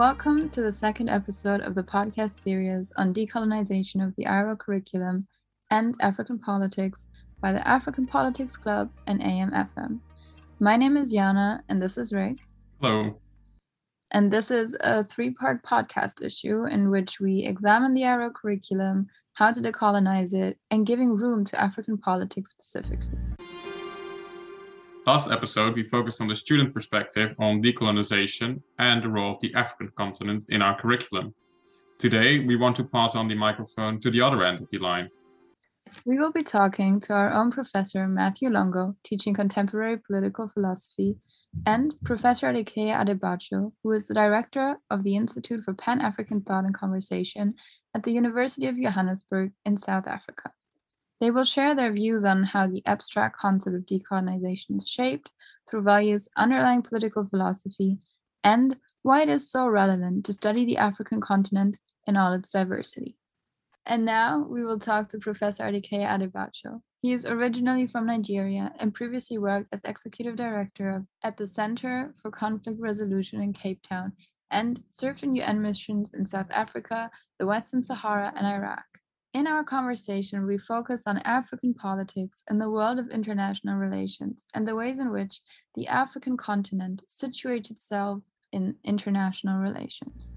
Welcome to the second episode of the podcast series on decolonization of the IRO curriculum and African politics by the African Politics Club and AMFM. My name is Yana, and this is Rick. Hello. And this is a three part podcast issue in which we examine the IRO curriculum, how to decolonize it, and giving room to African politics specifically. Last episode, we focused on the student perspective on decolonization and the role of the African continent in our curriculum. Today, we want to pass on the microphone to the other end of the line. We will be talking to our own professor, Matthew Longo, teaching contemporary political philosophy, and Professor Adekeye Adebajo, who is the director of the Institute for Pan African Thought and Conversation at the University of Johannesburg in South Africa. They will share their views on how the abstract concept of decolonization is shaped through values underlying political philosophy and why it is so relevant to study the African continent in all its diversity. And now we will talk to Professor Adekeye Adebajo. He is originally from Nigeria and previously worked as executive director at the Center for Conflict Resolution in Cape Town and served in UN missions in South Africa, the Western Sahara, and Iraq. In our conversation, we focus on African politics and the world of international relations and the ways in which the African continent situates itself in international relations.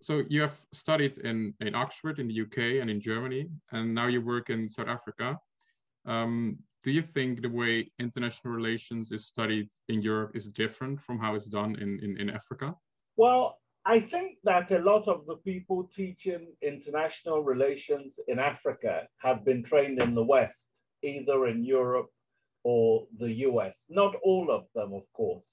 So you have studied in, in Oxford, in the UK, and in Germany, and now you work in South Africa. Um, do you think the way international relations is studied in Europe is different from how it's done in, in, in Africa? Well, I think that a lot of the people teaching international relations in Africa have been trained in the West, either in Europe or the US. Not all of them, of course.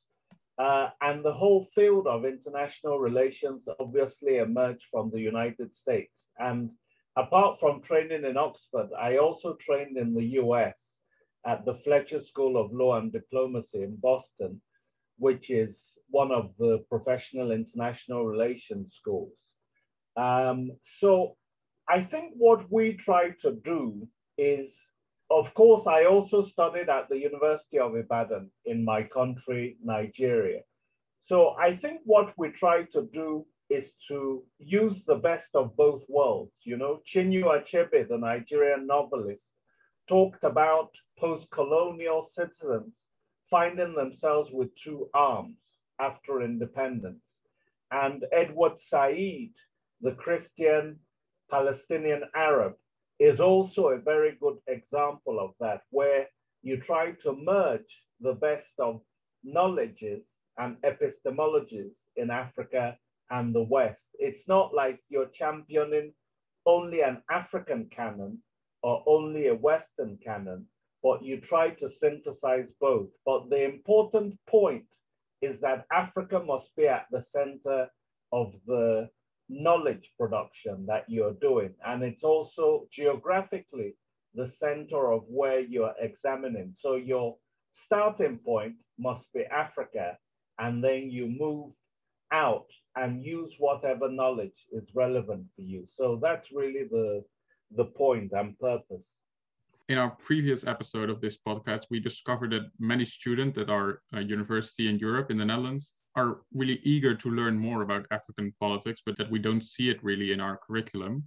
Uh, and the whole field of international relations obviously emerged from the United States. And apart from training in Oxford, I also trained in the US at the Fletcher School of Law and Diplomacy in Boston, which is one of the professional international relations schools. Um, so I think what we try to do is, of course, I also studied at the University of Ibadan in my country, Nigeria. So I think what we try to do is to use the best of both worlds. You know, Chinua Achebe, the Nigerian novelist, talked about post-colonial citizens finding themselves with two arms after independence. And Edward Said, the Christian Palestinian Arab, is also a very good example of that, where you try to merge the best of knowledges and epistemologies in Africa and the West. It's not like you're championing only an African canon or only a Western canon, but you try to synthesize both. But the important point is that Africa must be at the center of the knowledge production that you're doing. And it's also geographically the center of where you're examining. So your starting point must be Africa, and then you move out and use whatever knowledge is relevant for you. So that's really the, the point and purpose in our previous episode of this podcast, we discovered that many students at our uh, university in Europe, in the Netherlands, are really eager to learn more about African politics, but that we don't see it really in our curriculum.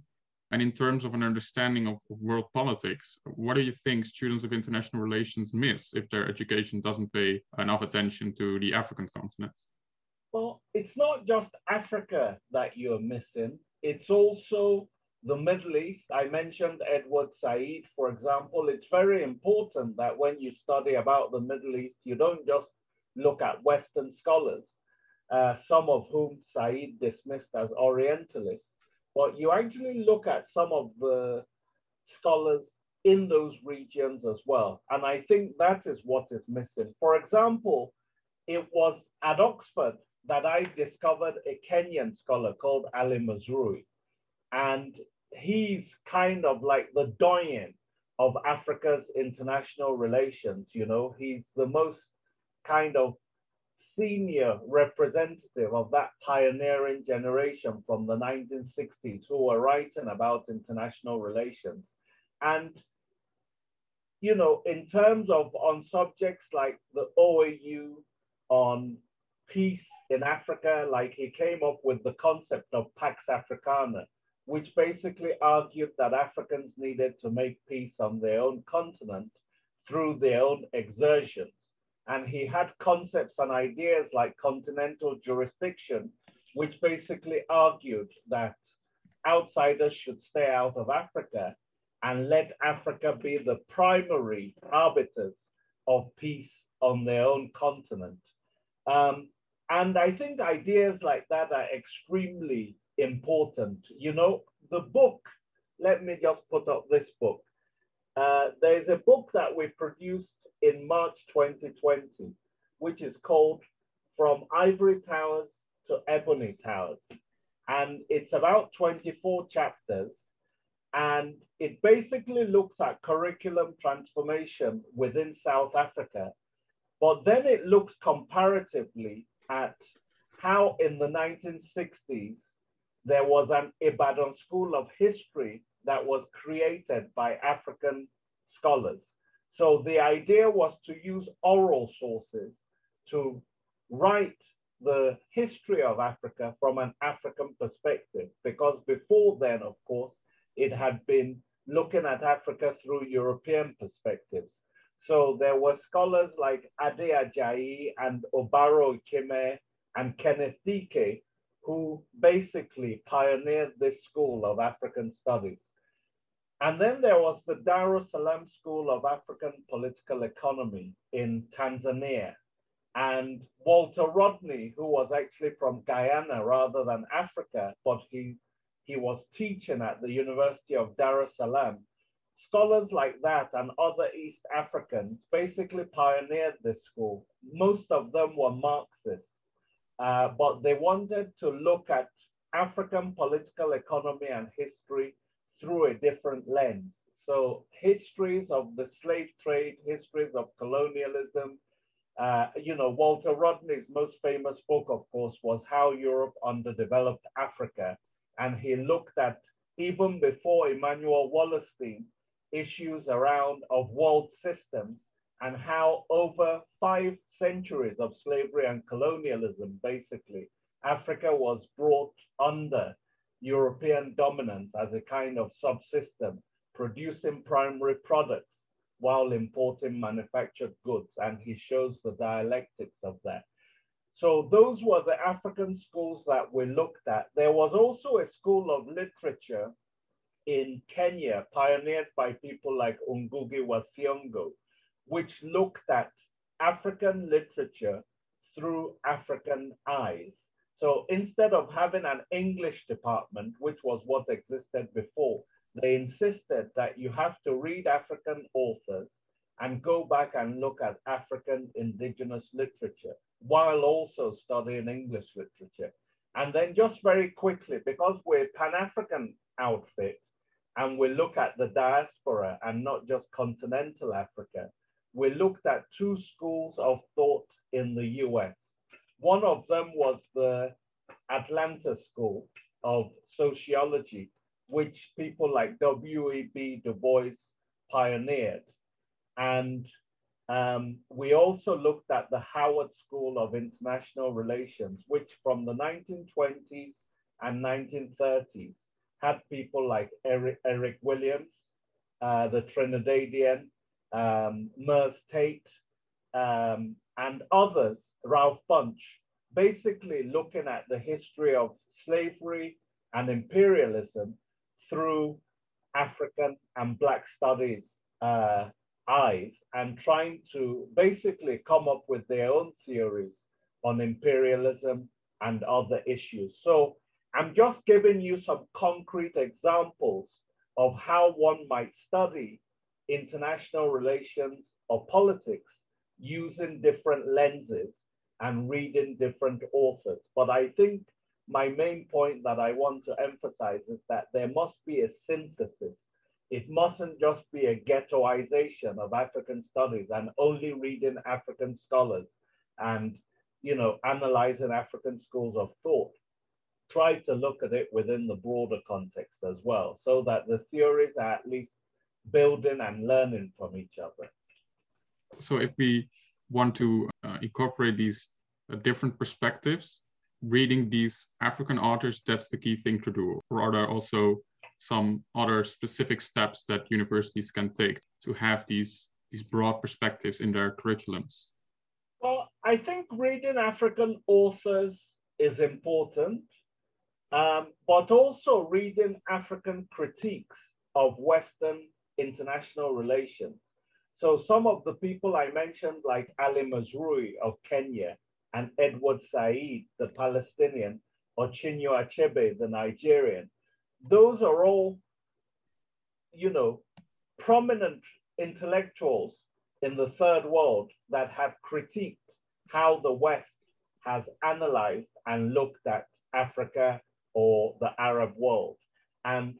And in terms of an understanding of, world politics, what do you think students of international relations miss if their education doesn't pay enough attention to the African continent? Well, it's not just Africa that you're missing, it's also the Middle East, I mentioned Edward Said, for example. It's very important that when you study about the Middle East, you don't just look at Western scholars, uh, some of whom Said dismissed as Orientalists, but you actually look at some of the scholars in those regions as well. And I think that is what is missing. For example, it was at Oxford that I discovered a Kenyan scholar called Ali Mazrui and he's kind of like the doyen of Africa's international relations. You know, he's the most kind of senior representative of that pioneering generation from the 1960s who were writing about international relations. And you know, in terms of on subjects like the OAU on peace in Africa, like he came up with the concept of Pax Africana, which basically argued that Africans needed to make peace on their own continent through their own exertions. And he had concepts and ideas like continental jurisdiction, which basically argued that outsiders should stay out of Africa and let Africa be the primary arbiters of peace on their own continent. Um, and I think ideas like that are extremely important. You know, the book, let me just put up this book. Uh, there's a book that we produced in March 2020, which is called From Ivory Towers to Ebony Towers. And it's about 24 chapters. And it basically looks at curriculum transformation within South Africa. But then it looks comparatively at how in the 1960s there was an Ibadan School of History that was created by African scholars. So the idea was to use oral sources to write the history of Africa from an African perspective, because before then, of course, it had been looking at Africa through European perspectives. So there were scholars like Ade Ajayi and Obaro Ikime and Kenneth Dike who basically pioneered this school of African studies. And then there was the Dar es Salaam School of African Political Economy in Tanzania. And Walter Rodney, who was actually from Guyana rather than Africa, but he, he was teaching at the University of Dar es Salaam. Scholars like that and other East Africans basically pioneered this school. Most of them were Marxists, uh, but they wanted to look at African political economy and history through a different lens. So histories of the slave trade, histories of colonialism, uh, you know, Walter Rodney's most famous book, of course, was How Europe Underdeveloped Africa. And he looked at, even before Immanuel Wallerstein, issues around of world systems and how over five centuries of slavery and colonialism, basically, Africa was brought under European dominance as a kind of subsystem, producing primary products while importing manufactured goods. And he shows the dialectics of that. So those were the African schools that we looked at. There was also a school of literature in Kenya, pioneered by people like Ngugi wa which looked at African literature through African eyes. So instead of having an English department, which was what existed before, they insisted that you have to read African authors and go back and look at African indigenous literature while also studying English literature. And then just very quickly, because we're Pan-African outfit and we look at the diaspora and not just continental Africa, we looked at two schools of thought in the US. One of them was the Atlanta School of Sociology, which people like W.E.B. Du Bois pioneered. And um, we also looked at the Howard School of International Relations, which from the 1920s and 1930s had people like Eric, Eric Williams, uh, the Trinidadian, um, Tate, um, and others, Ralph Bunche, basically looking at the history of slavery and imperialism through African and Black studies uh, eyes and trying to basically come up with their own theories on imperialism and other issues. So I'm just giving you some concrete examples of how one might study international relations or politics using different lenses and reading different authors. But I think my main point that I want to emphasize is that there must be a synthesis. It mustn't just be a ghettoization of African studies and only reading African scholars and you know analyzing African schools of thought. Try to look at it within the broader context as well, so that the theories are at least building and learning from each other. So, if we want to uh, incorporate these uh, different perspectives, reading these African authors, that's the key thing to do. Or are there also some other specific steps that universities can take to have these, these broad perspectives in their curriculums? Well, I think reading African authors is important, um, but also reading African critiques of Western international relations. So some of the people I mentioned, like Ali Mazrui of Kenya and Edward Said, the Palestinian, or Chinua Achebe, the Nigerian, those are all, you know, prominent intellectuals in the third world that have critiqued how the West has analyzed and looked at Africa or the Arab world. And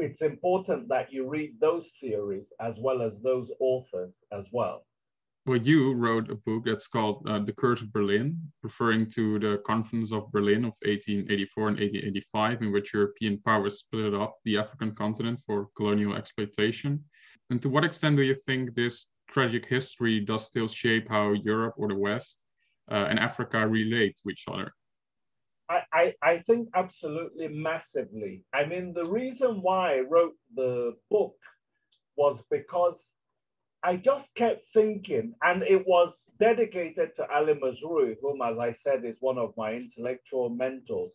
it's important that you read those theories as well as those authors as well. Well, you wrote a book that's called uh, The Curse of Berlin, referring to the Conference of Berlin of 1884 and 1885, in which European powers split up the African continent for colonial exploitation. And to what extent do you think this tragic history does still shape how Europe or the West uh, and Africa relate to each other? I, I, think absolutely massively. I mean, the reason why I wrote the book was because I just kept thinking, and it was dedicated to Ali Mazrui, whom, as I said, is one of my intellectual mentors.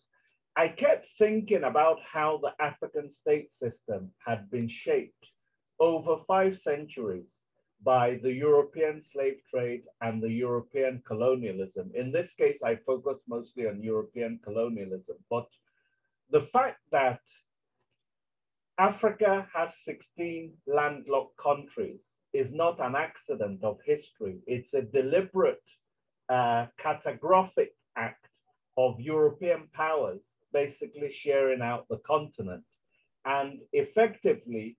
I kept thinking about how the African state system had been shaped over five centuries by the European slave trade and the European colonialism. In this case, I focus mostly on European colonialism, but the fact that Africa has 16 landlocked countries is not an accident of history. It's a deliberate uh, catastrophic act of European powers basically sharing out the continent. And effectively,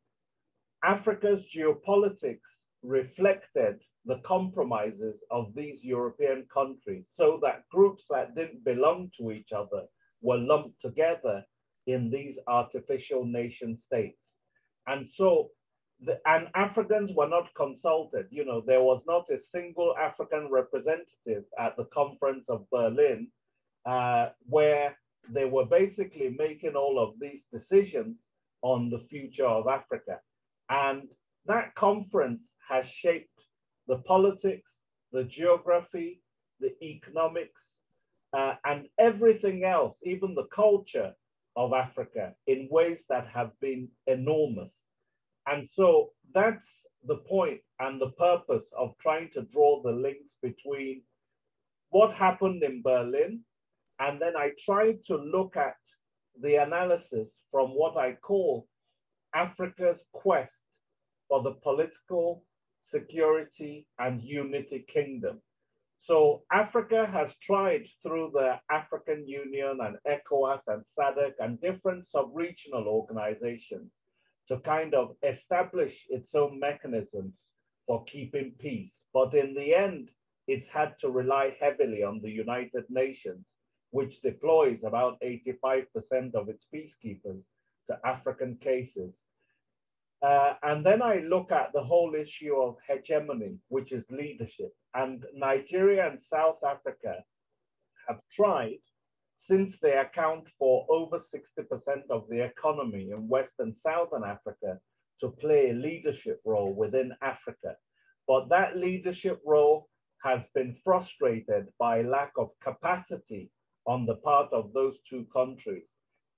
Africa's geopolitics reflected the compromises of these European countries so that groups that didn't belong to each other were lumped together in these artificial nation states. And so, the, and Africans were not consulted. You know, there was not a single African representative at the conference of Berlin uh, where they were basically making all of these decisions on the future of Africa. And that conference has shaped the politics, the geography, the economics, uh, and everything else, even the culture of Africa in ways that have been enormous. And so that's the point and the purpose of trying to draw the links between what happened in Berlin. And then I tried to look at the analysis from what I call Africa's quest for the political security, and unity kingdom. So Africa has tried through the African Union and ECOWAS and SADC and different sub-regional organizations to kind of establish its own mechanisms for keeping peace. But in the end, it's had to rely heavily on the United Nations, which deploys about 85% of its peacekeepers to African cases. Uh, and then I look at the whole issue of hegemony, which is leadership. And Nigeria and South Africa have tried, since they account for over 60% of the economy in West and Southern Africa, to play a leadership role within Africa. But that leadership role has been frustrated by lack of capacity on the part of those two countries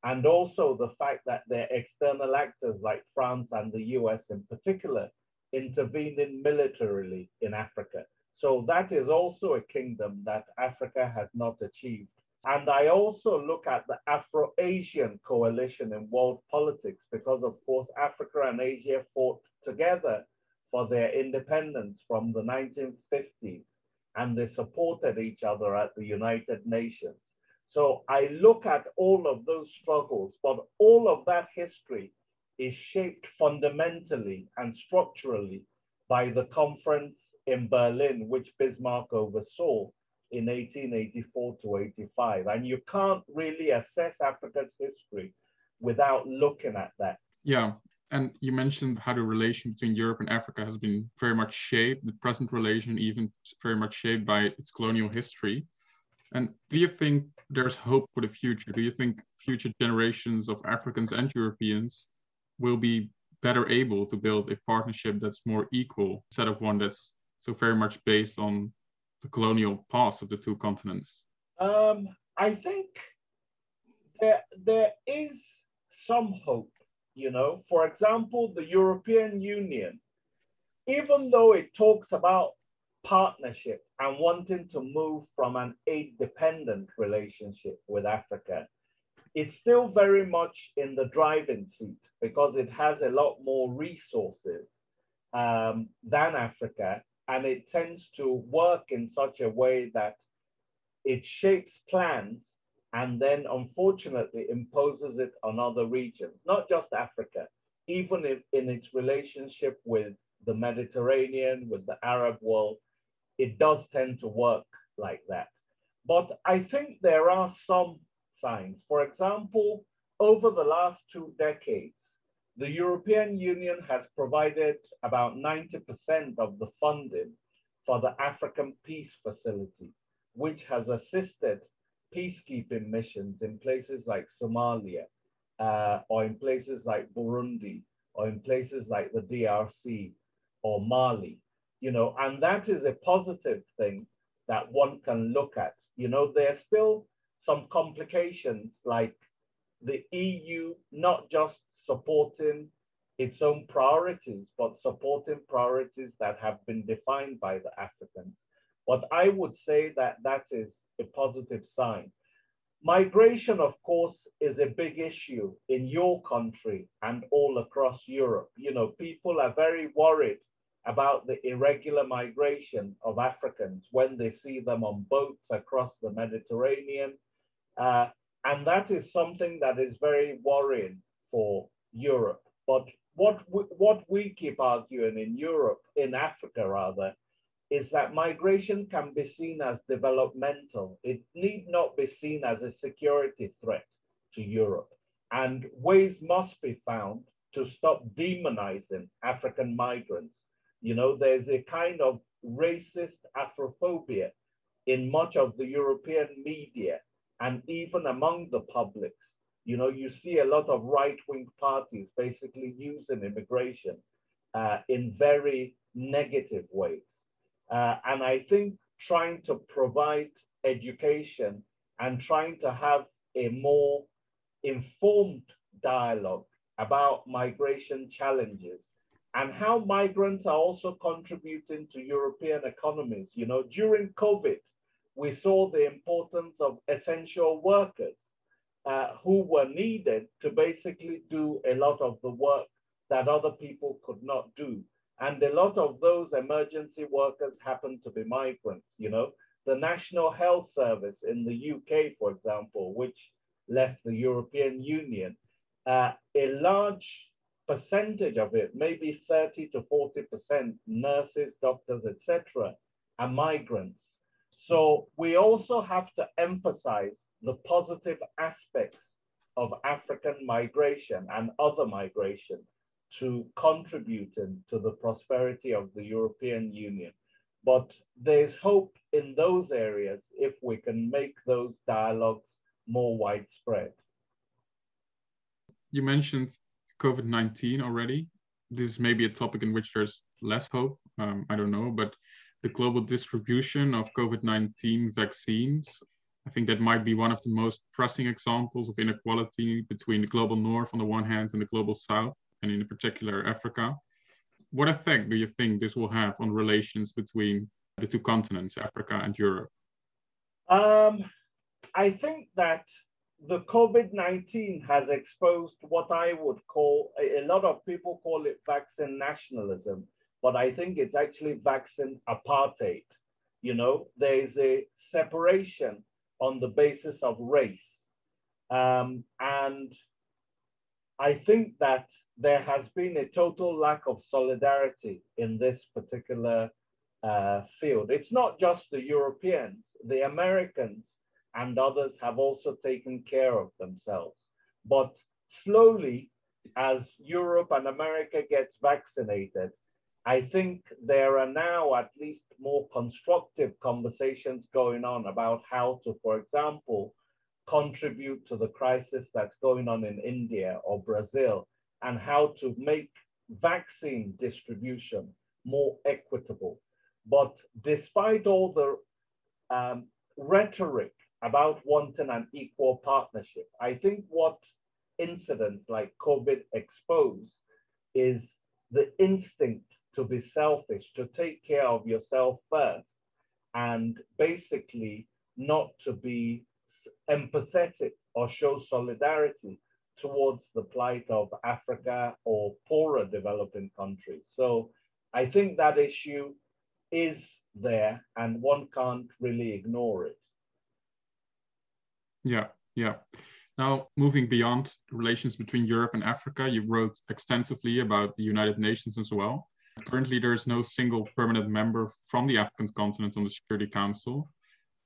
and also the fact that their external actors like France and the US in particular intervening militarily in Africa. So that is also a kingdom that Africa has not achieved. And I also look at the Afro-Asian coalition in world politics because of course Africa and Asia fought together for their independence from the 1950s and they supported each other at the United Nations. So I look at all of those struggles, but all of that history is shaped fundamentally and structurally by the conference in Berlin, which Bismarck oversaw in 1884 to 85. And you can't really assess Africa's history without looking at that. Yeah. And you mentioned how the relation between Europe and Africa has been very much shaped, the present relation even very much shaped by its colonial history. And do you think there's hope for the future? Do you think future generations of Africans and Europeans will be better able to build a partnership that's more equal instead of one that's so very much based on the colonial past of the two continents? Um, I think there, there is some hope, you know. For example, the European Union, even though it talks about partnership and wanting to move from an aid dependent relationship with Africa, it's still very much in the driving seat because it has a lot more resources um, than Africa. And it tends to work in such a way that it shapes plans and then unfortunately imposes it on other regions, not just Africa, even if in its relationship with the Mediterranean, with the Arab world, it does tend to work like that. But I think there are some signs. For example, over the last two decades, the European Union has provided about 90% of the funding for the African Peace Facility, which has assisted peacekeeping missions in places like Somalia, uh, or in places like Burundi, or in places like the DRC or Mali, you know, and that is a positive thing that one can look at. You know, there's still some complications like the EU not just supporting its own priorities, but supporting priorities that have been defined by the Africans. But I would say that that is a positive sign. Migration, of course, is a big issue in your country and all across Europe. You know, people are very worried about the irregular migration of Africans when they see them on boats across the Mediterranean. Uh, and that is something that is very worrying for Europe. But what we, what we keep arguing in Europe, in Africa rather, is that migration can be seen as developmental. It need not be seen as a security threat to Europe. And ways must be found to stop demonizing African migrants. You know, there's a kind of racist Afrophobia in much of the European media and even among the publics. You know, you see a lot of right-wing parties basically using immigration uh, in very negative ways. Uh, and I think trying to provide education and trying to have a more informed dialogue about migration challenges and how migrants are also contributing to European economies. You know, during COVID, we saw the importance of essential workers uh, who were needed to basically do a lot of the work that other people could not do. And a lot of those emergency workers happen to be migrants, you know. The National Health Service in the UK, for example, which left the European Union, uh, a large percentage of it, maybe 30 to 40%, nurses, doctors, etc., are migrants. So we also have to emphasize the positive aspects of African migration and other migration to contributing to the prosperity of the European Union. But there's hope in those areas if we can make those dialogues more widespread. You mentioned COVID 19 already. This is maybe a topic in which there's less hope. Um, I don't know, but the global distribution of COVID 19 vaccines, I think that might be one of the most pressing examples of inequality between the global north on the one hand and the global south and in particular Africa. What effect do you think this will have on relations between the two continents, Africa and Europe? Um, I think that the COVID 19 has exposed what I would call a, lot of people call it vaccine nationalism, but I think it's actually vaccine apartheid. You know, there is a separation on the basis of race. Um, and I think that there has been a total lack of solidarity in this particular uh, field. It's not just the Europeans, the Americans and others have also taken care of themselves. But slowly, as Europe and America gets vaccinated, I think there are now at least more constructive conversations going on about how to, for example, contribute to the crisis that's going on in India or Brazil and how to make vaccine distribution more equitable. But despite all the um, rhetoric about wanting an equal partnership, I think what incidents like COVID expose is the instinct to be selfish, to take care of yourself first, and basically not to be empathetic or show solidarity towards the plight of Africa or poorer developing countries. So I think that issue is there and one can't really ignore it. Yeah, yeah. Now, moving beyond relations between Europe and Africa, you wrote extensively about the United Nations as well. Currently, there is no single permanent member from the African continent on the Security Council.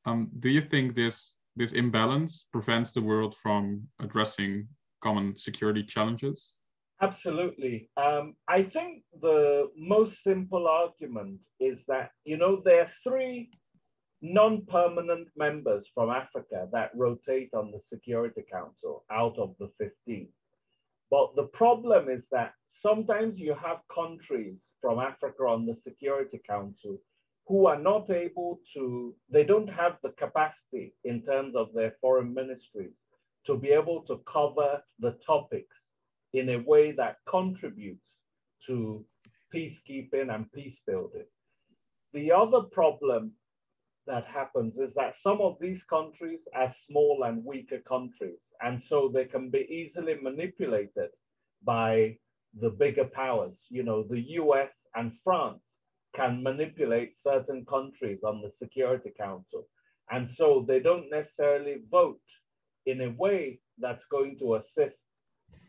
Um, do you think this this imbalance prevents the world from addressing common security challenges? Absolutely. Um, I think the most simple argument is that, you know, there are three non-permanent members from Africa that rotate on the Security Council out of the 15. But the problem is that sometimes you have countries from Africa on the Security Council who are not able to, they don't have the capacity in terms of their foreign ministries to be able to cover the topics in a way that contributes to peacekeeping and peace building. The other problem that happens is that some of these countries are small and weaker countries, and so they can be easily manipulated by the bigger powers. You know, the US and France can manipulate certain countries on the Security Council. And so they don't necessarily vote in a way that's going to assist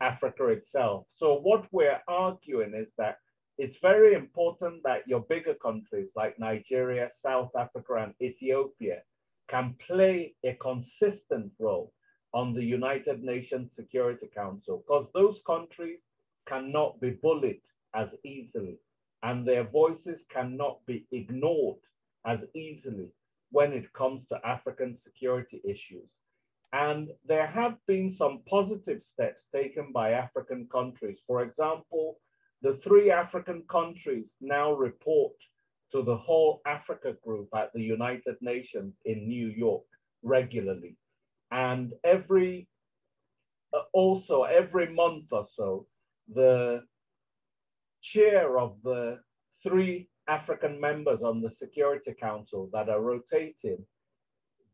Africa itself. So what we're arguing is that it's very important that your bigger countries like Nigeria, South Africa, and Ethiopia can play a consistent role on the United Nations Security Council because those countries cannot be bullied as easily and their voices cannot be ignored as easily when it comes to African security issues. And there have been some positive steps taken by African countries. For example, the three African countries now report to the whole Africa group at the United Nations in New York regularly. And every, uh, also every month or so, the chair of the three African members on the Security Council that are rotating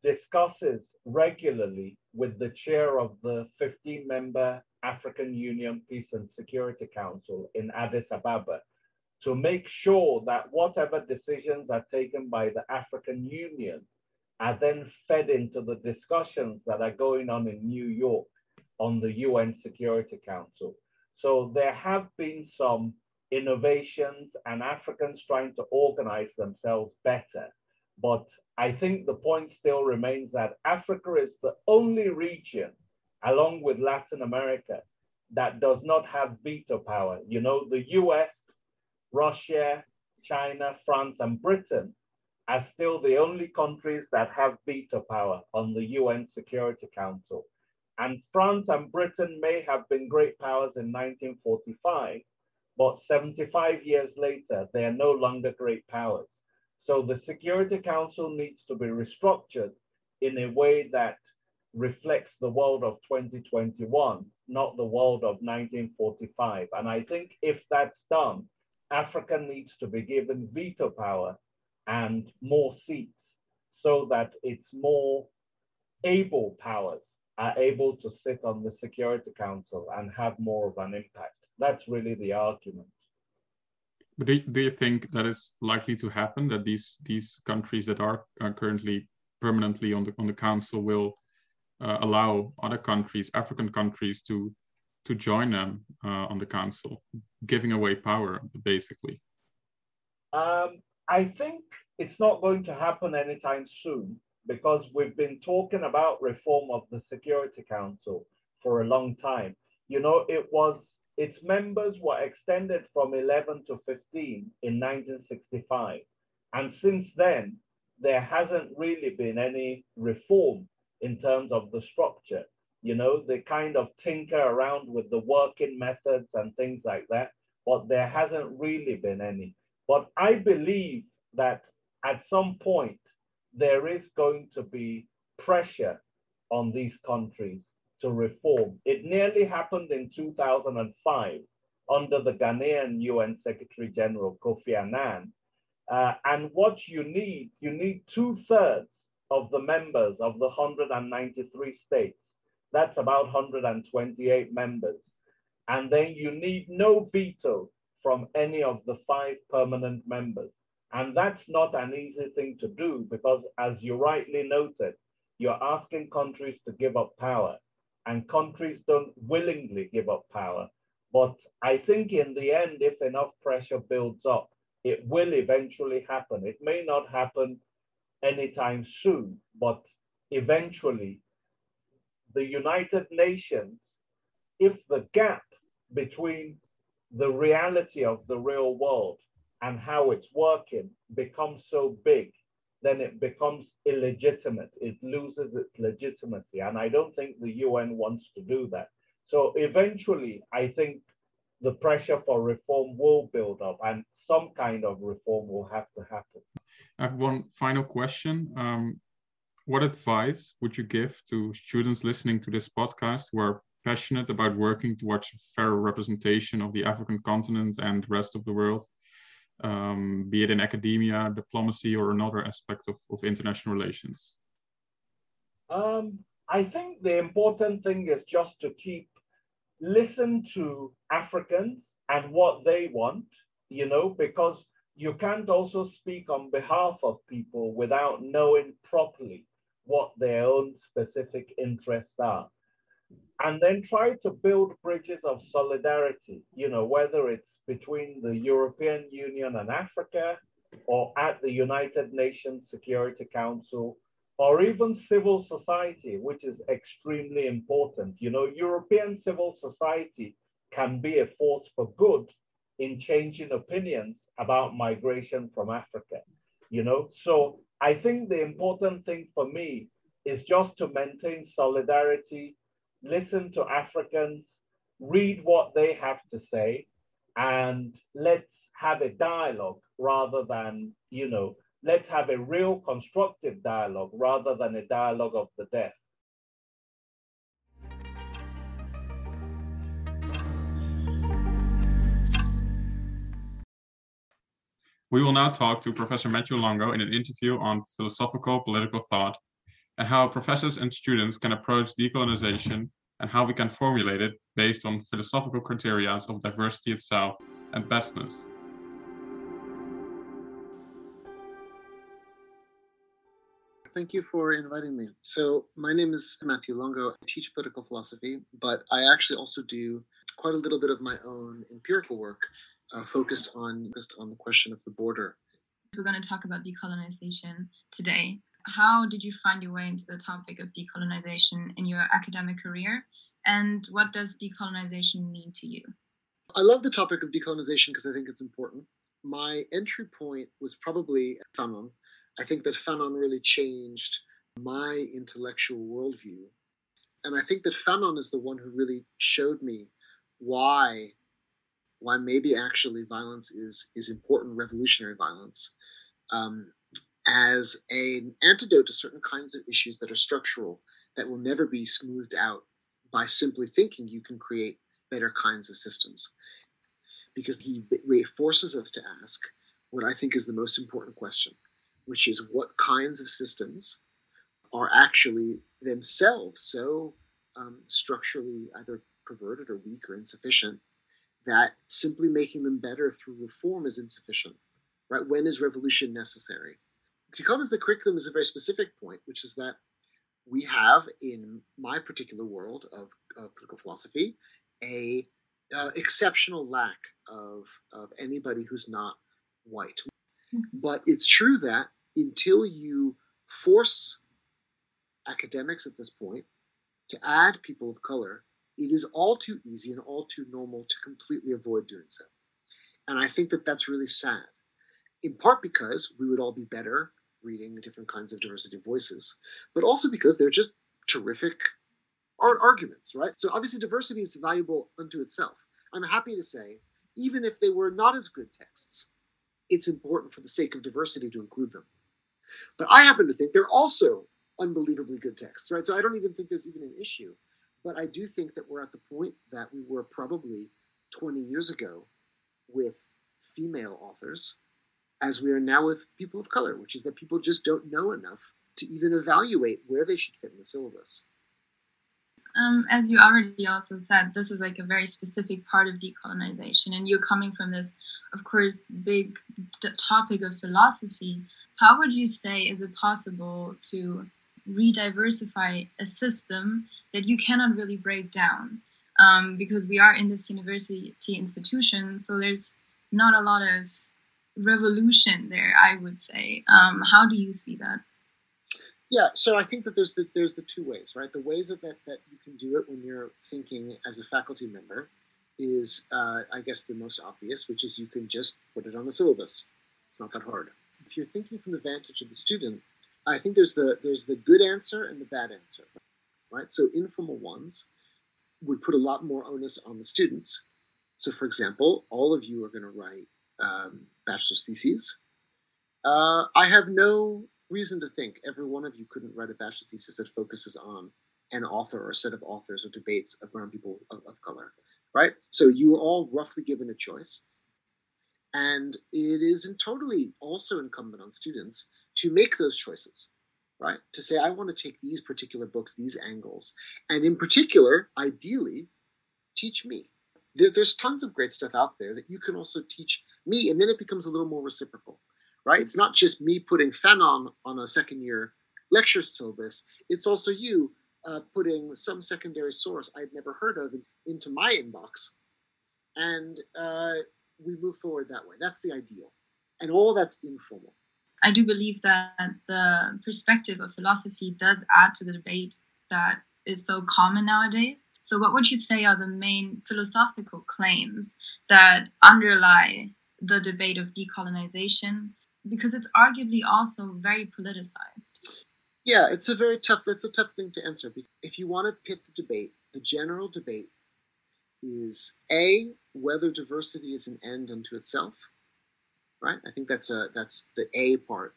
discusses regularly with the chair of the 15 member African Union Peace and Security Council in Addis Ababa to make sure that whatever decisions are taken by the African Union are then fed into the discussions that are going on in New York on the UN Security Council. So there have been some innovations and Africans trying to organize themselves better. But I think the point still remains that Africa is the only region, along with Latin America, that does not have veto power. You know, the US, Russia, China, France, and Britain are still the only countries that have veto power on the UN Security Council. And France and Britain may have been great powers in 1945, but 75 years later, they are no longer great powers. So the Security Council needs to be restructured in a way that reflects the world of 2021, not the world of 1945. And I think if that's done, Africa needs to be given veto power and more seats so that its more able powers are able to sit on the Security Council and have more of an impact. That's really the argument. But do, do you think that is likely to happen? That these these countries that are, currently permanently on the on the council will uh, allow other countries, African countries, to to join them uh, on the council, giving away power, basically? Um, I think it's not going to happen anytime soon because we've been talking about reform of the Security Council for a long time. You know, it was its members were extended from 11 to 15 in 1965. And since then, there hasn't really been any reform in terms of the structure. You know, they kind of tinker around with the working methods and things like that, but there hasn't really been any. But I believe that at some point, there is going to be pressure on these countries to reform. It nearly happened in 2005 under the Ghanaian UN Secretary General Kofi Annan. Uh, and what you need, you need two thirds of the members of the 193 states. That's about 128 members. And then you need no veto from any of the five permanent members. And that's not an easy thing to do because, as you rightly noted, you're asking countries to give up power, and countries don't willingly give up power. But I think in the end, if enough pressure builds up, it will eventually happen. It may not happen anytime soon, but eventually, the United Nations, if the gap between the reality of the real world and how it's working becomes so big, then it becomes illegitimate. It loses its legitimacy. And I don't think the UN wants to do that. So eventually, I think the pressure for reform will build up and some kind of reform will have to happen. I have one final question. Um, what advice would you give to students listening to this podcast who are passionate about working towards a fair representation of the African continent and the rest of the world um, be it in academia, diplomacy, or another aspect of, of international relations? Um, I think the important thing is just to keep listen to Africans and what they want, you know, because you can't also speak on behalf of people without knowing properly what their own specific interests are. And then try to build bridges of solidarity, you know, whether it's between the European Union and Africa, or at the United Nations Security Council, or even civil society, which is extremely important. You know, European civil society can be a force for good in changing opinions about migration from Africa. You know, so I think the important thing for me is just to maintain solidarity, listen to Africans, read what they have to say, and let's have a dialogue rather than, you know, let's have a real constructive dialogue rather than a dialogue of the deaf. We will now talk to Professor Matthew Longo in an interview on philosophical political thought and how professors and students can approach decolonization and how we can formulate it based on philosophical criteria of diversity itself and bestness. Thank you for inviting me. So, my name is Matthew Longo. I teach political philosophy, but I actually also do quite a little bit of my own empirical work uh, focused on focused on the question of the border. We're going to talk about decolonization today. How did you find your way into the topic of decolonization in your academic career? And what does decolonization mean to you? I love the topic of decolonization because I think it's important. My entry point was probably Fanon. I think that Fanon really changed my intellectual worldview. And I think that Fanon is the one who really showed me why why maybe actually violence is is important revolutionary violence um, as an antidote to certain kinds of issues that are structural that will never be smoothed out by simply thinking you can create better kinds of systems. Because he forces us to ask what I think is the most important question, which is what kinds of systems are actually themselves so um, structurally either perverted or weak or insufficient that simply making them better through reform is insufficient. Right? When is revolution necessary? Because the curriculum is a very specific point, which is that we have in my particular world of, of political philosophy a uh, exceptional lack of, of anybody who's not white. Mm-hmm. But it's true that until you force academics at this point to add people of color It is all too easy and all too normal to completely avoid doing so. And I think that that's really sad, in part because we would all be better reading different kinds of diversity of voices, but also because they're just terrific arguments, right? So obviously diversity is valuable unto itself. I'm happy to say, even if they were not as good texts, it's important for the sake of diversity to include them. But I happen to think they're also unbelievably good texts, right? So I don't even think there's even an issue. But I do think that we're at the point that we were probably 20 years ago with female authors, as we are now with people of color, which is that people just don't know enough to even evaluate where they should fit in the syllabus. Um, as you already also said, this is like a very specific part of decolonization, and you're coming from this, of course, big topic of philosophy. How would you say is it possible to re-diversify a system that you cannot really break down? Um, because we are in this university institution, so there's not a lot of revolution there. I would say. Um, how do you see that? Yeah, so I think that there's the there's the two ways, right? The ways that that, that you can do it when you're thinking as a faculty member is, uh, I guess, the most obvious, which is you can just put it on the syllabus. It's not that hard. If you're thinking from the vantage of the student, I think there's the there's the good answer and the bad answer, right? So informal ones would put a lot more onus on the students. So, for example, all of you are going to write um, bachelor's theses. Uh, I have no reason to think every one of you couldn't write a bachelor's thesis that focuses on an author or a set of authors or debates around people of, of color, right? So you are all roughly given a choice. And it is totally also incumbent on students to make those choices, right? To say, I want to take these particular books, these angles, and in particular, ideally, teach me. There, there's tons of great stuff out there that you can also teach me, and then it becomes a little more reciprocal right? It's not just me putting Fanon on a second year lecture syllabus. It's also you uh, putting some secondary source I'd never heard of into my inbox, and uh, we move forward that way. That's the ideal, and all that's informal. I do believe that the perspective of philosophy does add to the debate that is so common nowadays. So, what would you say are the main philosophical claims that underlie the debate of decolonization because it's arguably also very politicized. Yeah, it's a very tough. That's a tough thing to answer. If you want to pit the debate, the general debate is a whether diversity is an end unto itself, right? I think that's a that's the A part,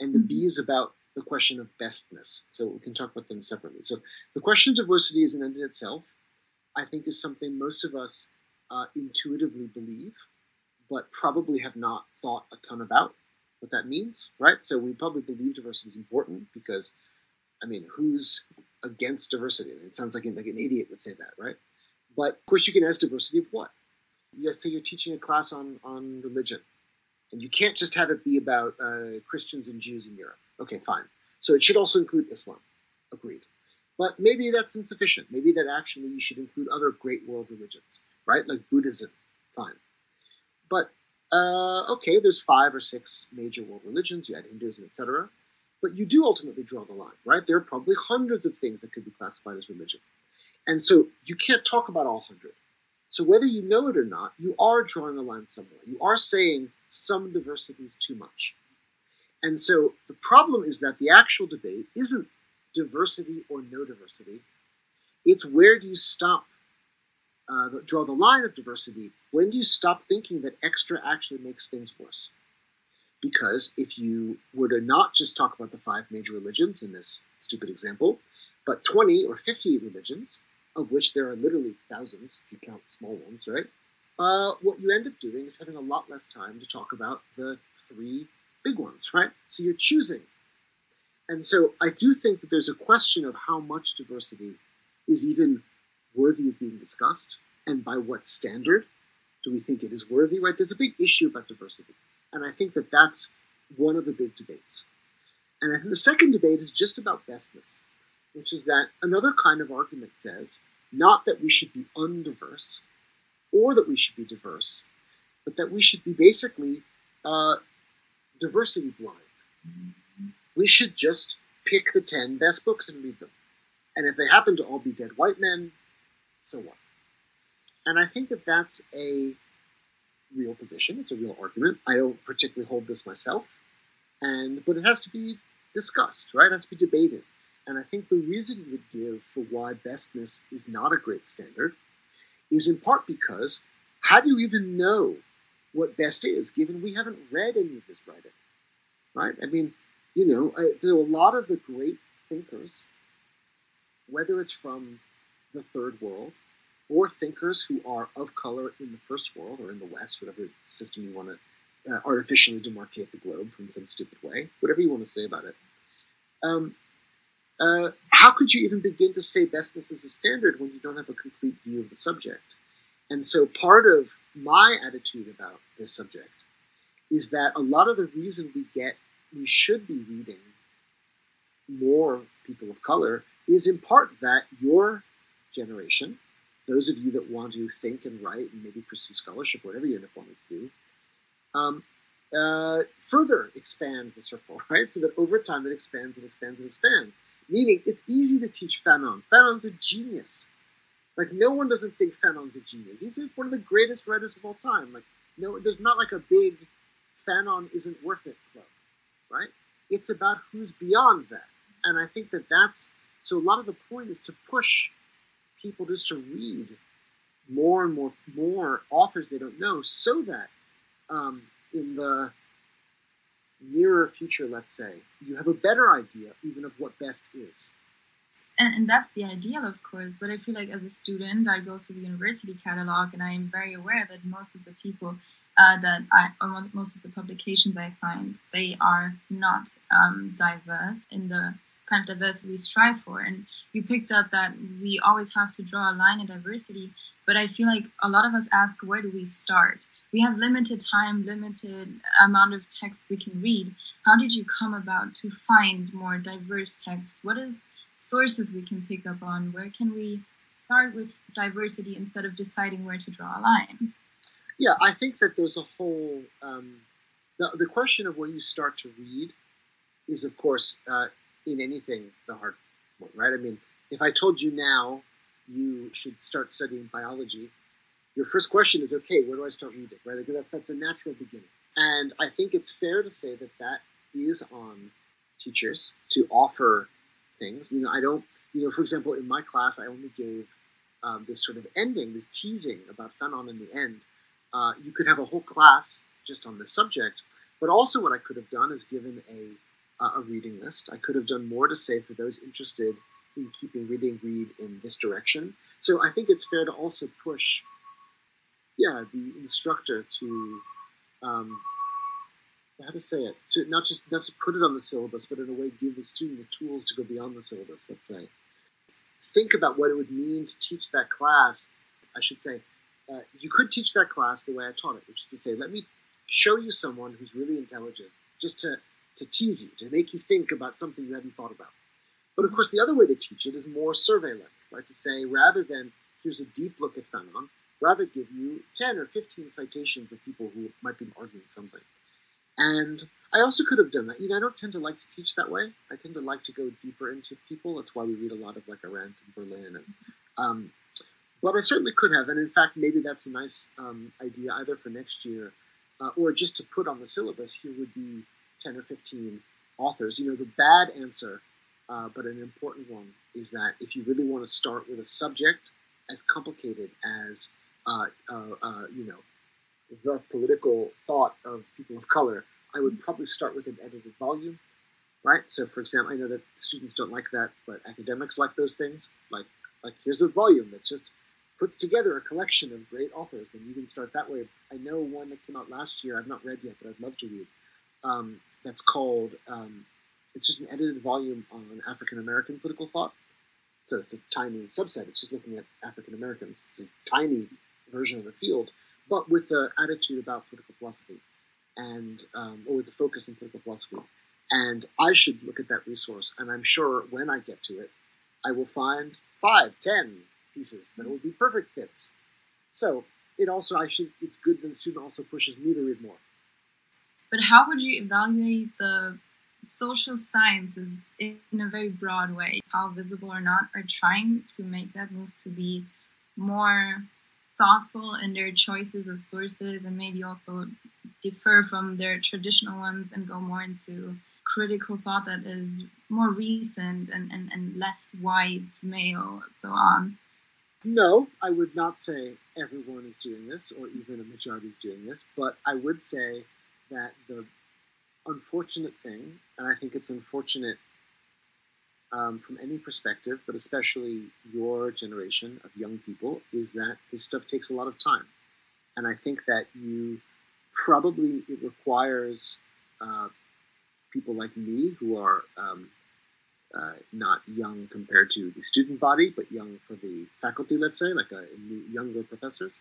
and the mm-hmm. B is about the question of bestness. So we can talk about them separately. So the question of diversity is an end in itself. I think is something most of us uh, intuitively believe, but probably have not thought a ton about what that means, right? So we probably believe diversity is important because, I mean, who's against diversity? It sounds like, like an idiot would say that, right? But of course, you can ask diversity of what? Let's say you're teaching a class on, on religion, and you can't just have it be about uh, Christians and Jews in Europe. Okay, fine. So it should also include Islam. Agreed. But maybe that's insufficient. Maybe that actually you should include other great world religions, right? Like Buddhism. Fine. But uh, okay, there's five or six major world religions, you add Hinduism, etc. But you do ultimately draw the line, right? There are probably hundreds of things that could be classified as religion. And so you can't talk about all hundred. So whether you know it or not, you are drawing a line somewhere. You are saying some diversity is too much. And so the problem is that the actual debate isn't diversity or no diversity. It's where do you stop uh, draw the line of diversity, when do you stop thinking that extra actually makes things worse? Because if you were to not just talk about the five major religions in this stupid example, but 20 or 50 religions, of which there are literally thousands if you count small ones, right? Uh, what you end up doing is having a lot less time to talk about the three big ones, right? So you're choosing. And so I do think that there's a question of how much diversity is even worthy of being discussed and by what standard do we think it is worthy right? There's a big issue about diversity and i think that that's one of the big debates. And the second debate is just about bestness which is that another kind of argument says not that we should be undiverse or that we should be diverse but that we should be basically uh, diversity blind. We should just pick the 10 best books and read them. And if they happen to all be dead white men So what? And I think that that's a real position. It's a real argument. I don't particularly hold this myself, and but it has to be discussed, right? It has to be debated. And I think the reason you would give for why bestness is not a great standard is in part because how do you even know what best is, given we haven't read any of his writing, right? I mean, you know, I, there are a lot of the great thinkers, whether it's from the third world or thinkers who are of color in the first world or in the West, whatever system you want to uh, artificially demarcate the globe in some stupid way, whatever you want to say about it. Um, uh, how could you even begin to say bestness is a standard when you don't have a complete view of the subject? And so part of my attitude about this subject is that a lot of the reason we get we should be reading more people of color is in part that your generation, those of you that want to think and write and maybe pursue scholarship, whatever you end up wanting to do, um, uh, further expand the circle, right? So that over time it expands and expands and expands. Meaning it's easy to teach Fanon. Fanon's a genius. Like no one doesn't think Fanon's a genius. He's one of the greatest writers of all time. Like no, there's not like a big Fanon isn't worth it club, right? It's about who's beyond that, and I think that that's so. A lot of the point is to push people just to read more and more more authors they don't know, so that um, in the nearer future, let's say, you have a better idea even of what best is. And, and that's the ideal, of course. But I feel like as a student, I go through the university catalog and I am very aware that most of the people uh, that I, most of the publications I find, they are not um, diverse in the of diversity we strive for. And you picked up that we always have to draw a line in diversity. But I feel like a lot of us ask, where do we start? we have limited time, limited amount of text we can read. How did you come about to find more diverse text? What is sources we can pick up on? Where can we start with diversity instead of deciding where to draw a line? Yeah, I think that there's a whole um, the, the question of where you start to read is, of course, uh, in anything the hard one, right? I mean, if I told you now you should start studying biology, your first question is, okay, where do I start reading? Right? That, that's a natural beginning. And I think it's fair to say that that is on teachers to offer things. You know, I don't, you know, for example, in my class, I only gave um, this sort of ending, this teasing about Fanon in the end. Uh, you could have a whole class just on this subject, but also what I could have done is given a, uh, a reading list. I could have done more to say for those interested in keeping reading read in this direction. So I think it's fair to also push yeah, the instructor to um, how to say it to not just not to put it on the syllabus, but in a way give the student the tools to go beyond the syllabus. Let's say, think about what it would mean to teach that class. I should say, uh, you could teach that class the way I taught it, which is to say, let me show you someone who's really intelligent, just to to tease you, to make you think about something you hadn't thought about. But of course, the other way to teach it is more survey-like, right? To say rather than here's a deep look at Fanon, rather give you 10 or 15 citations of people who might be arguing something. And I also could have done that. You know, I don't tend to like to teach that way. I tend to like to go deeper into people. That's why we read a lot of like Arendt and Berlin. And, um, but I certainly could have. And in fact, maybe that's a nice um, idea either for next year uh, or just to put on the syllabus. Here would be 10 or 15 authors. You know, the bad answer, uh, but an important one, is that if you really want to start with a subject as complicated as uh, uh, uh, you know, the political thought of people of color, I would probably start with an edited volume, right? So, for example, I know that students don't like that, but academics like those things. Like, like here's a volume that just puts together a collection of great authors, and you can start that way. I know one that came out last year. I've not read yet, but I'd love to read. Um, that's called. Um, it's just an edited volume on African American political thought. So it's a tiny subset. It's just looking at African Americans. It's a tiny version of the field, but with the attitude about political philosophy and um, or with the focus on political philosophy. And I should look at that resource, and I'm sure when I get to it, I will find five, ten pieces that will be perfect fits. So it also I should it's good that the student also pushes me to read more. But how would you evaluate the social sciences in a very broad way? How visible or not are trying to make that move to be more thoughtful in their choices of sources and maybe also differ from their traditional ones and go more into critical thought that is more recent and, and, and less white, male, so on? No, I would not say everyone is doing this or even a majority is doing this, but I would say that the unfortunate thing, and I think it's unfortunate um, from any perspective, but especially your generation of young people, is that this stuff takes a lot of time. And I think that you probably, it requires uh, people like me who are um, uh, not young compared to the student body, but young for the faculty, let's say, like a, uh, younger professors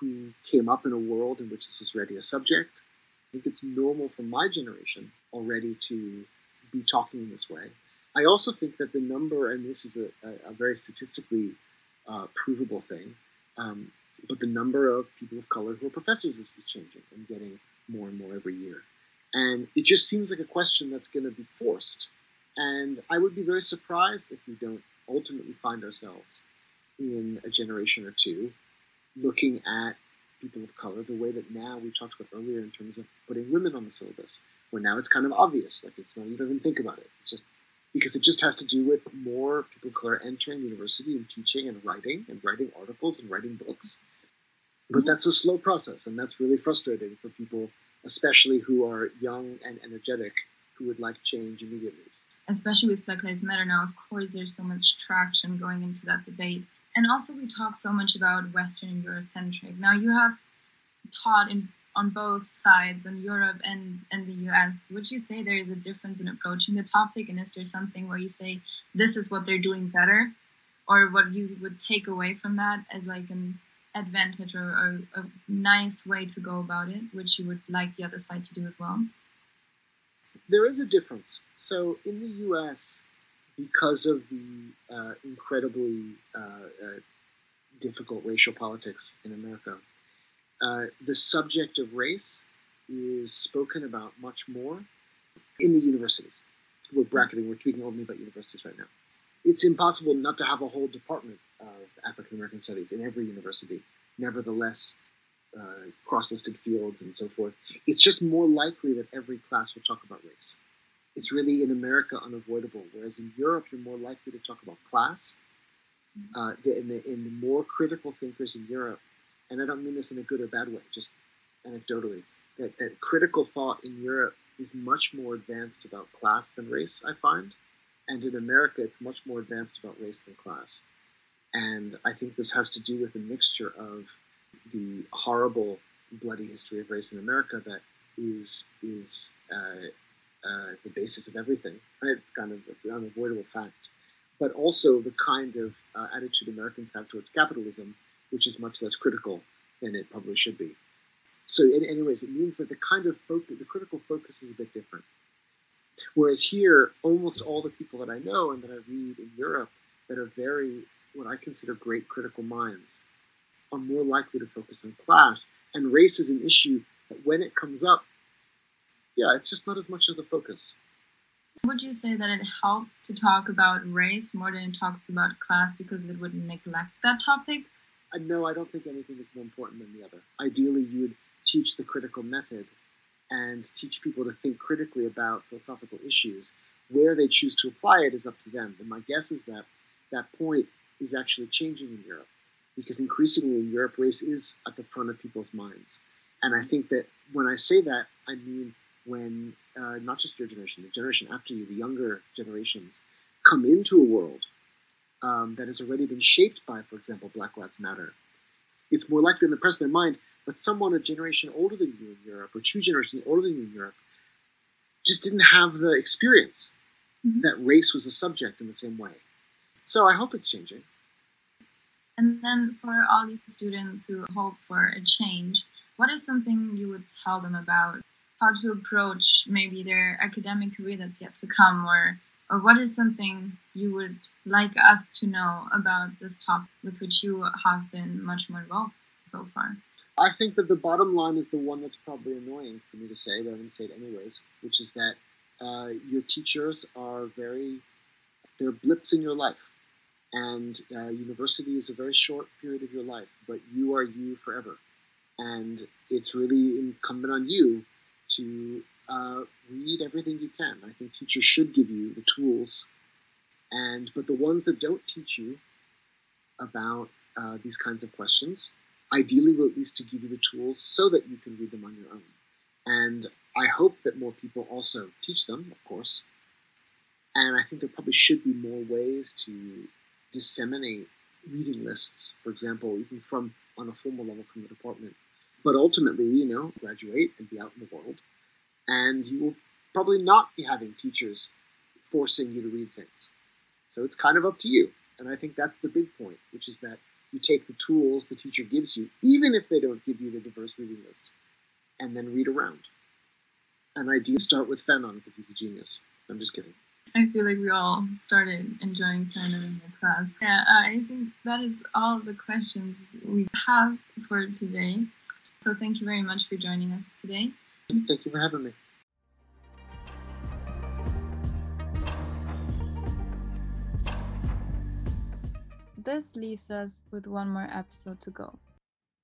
who came up in a world in which this was already a subject. I think it's normal for my generation already to be talking in this way. I also think that the number, and this is a, a, a very statistically uh, provable thing, um, but the number of people of color who are professors is changing and getting more and more every year. And it just seems like a question that's going to be forced. And I would be very surprised if we don't ultimately find ourselves in a generation or two looking at people of color the way that now we talked about earlier in terms of putting women on the syllabus, where now it's kind of obvious, like it's not you don't even think about it. It's just because it just has to do with more people of color entering university and teaching and writing and writing articles and writing books. But mm-hmm. that's a slow process, and that's really frustrating for people, especially who are young and energetic, who would like change immediately. Especially with Black Lives Matter now, of course, there's so much traction going into that debate. And also, we talk so much about Western and Eurocentric. Now, you have taught in on both sides, in Europe and, and the US, would you say there is a difference in approaching the topic? And is there something where you say, this is what they're doing better? Or what you would take away from that as like an advantage or, or a nice way to go about it, which you would like the other side to do as well? There is a difference. So in the US, because of the uh, incredibly uh, uh, difficult racial politics in America, uh, the subject of race is spoken about much more in the universities. We're bracketing, we're tweaking only about universities right now. It's impossible not to have a whole department of African American studies in every university. Nevertheless, uh, cross-listed fields and so forth. It's just more likely that every class will talk about race. It's really in America unavoidable, whereas in Europe you're more likely to talk about class. Uh, in, the, in the more critical thinkers in Europe, and I don't mean this in a good or bad way, just anecdotally, that, that critical thought in Europe is much more advanced about class than race, I find. And in America, it's much more advanced about race than class. And I think this has to do with a mixture of the horrible, bloody history of race in America that is is uh, uh, the basis of everything. Right? It's kind of it's an unavoidable fact, but also the kind of uh, attitude Americans have towards capitalism which is much less critical than it probably should be. So, in, anyways, it means that the kind of focus, the critical focus is a bit different. Whereas here, almost all the people that I know and that I read in Europe that are very, what I consider great critical minds, are more likely to focus on class. And race is an issue that when it comes up, yeah, it's just not as much of the focus. Would you say that it helps to talk about race more than it talks about class because it would neglect that topic? Uh, no, I don't think anything is more important than the other. Ideally, you would teach the critical method and teach people to think critically about philosophical issues. Where they choose to apply it is up to them. And my guess is that that point is actually changing in Europe because increasingly in Europe, race is at the front of people's minds. And I think that when I say that, I mean when uh, not just your generation, the generation after you, the younger generations, come into a world um, that has already been shaped by, for example, Black Lives Matter, it's more likely in the press of their mind that someone a generation older than you in Europe, or two generations older than you in Europe, just didn't have the experience mm-hmm. that race was a subject in the same way. So I hope it's changing. And then for all these students who hope for a change, what is something you would tell them about how to approach maybe their academic career that's yet to come or or what is something you would like us to know about this topic with which you have been much more involved so far? I think that the bottom line is the one that's probably annoying for me to say, but I'm going to say it anyways, which is that uh, your teachers are very, they're blips in your life. And uh, university is a very short period of your life, but you are you forever. And it's really incumbent on you to uh, read everything you can. I think teachers should give you the tools, and but the ones that don't teach you about uh, these kinds of questions, ideally will at least to give you the tools so that you can read them on your own. And I hope that more people also teach them, of course. And I think there probably should be more ways to disseminate reading lists, for example, even from on a formal level from the department. But ultimately, you know, graduate and be out in the world, and you will probably not be having teachers forcing you to read things. So it's kind of up to you. And I think that's the big point, which is that you take the tools the teacher gives you, even if they don't give you the diverse reading list, and then read around. And ideas start with Fanon because he's a genius. I'm just kidding. I feel like we all started enjoying Fanon in the class. Yeah, I think that is all the questions we have for today. So thank you very much for joining us today. Thank you for having me. This leaves us with one more episode to go.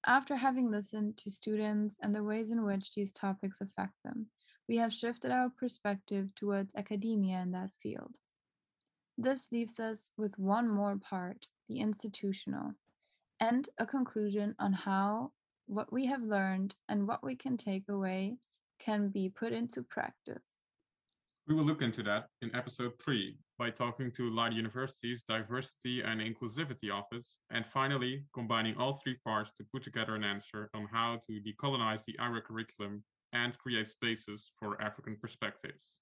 After having listened to students and the ways in which these topics affect them, we have shifted our perspective towards academia in that field. This leaves us with one more part, the institutional, and a conclusion on how what we have learned and what we can take away can be put into practice. We will look into that in episode three by talking to Leiden University's Diversity and Inclusivity Office, and finally combining all three parts to put together an answer on how to decolonize the IRA curriculum and create spaces for African perspectives.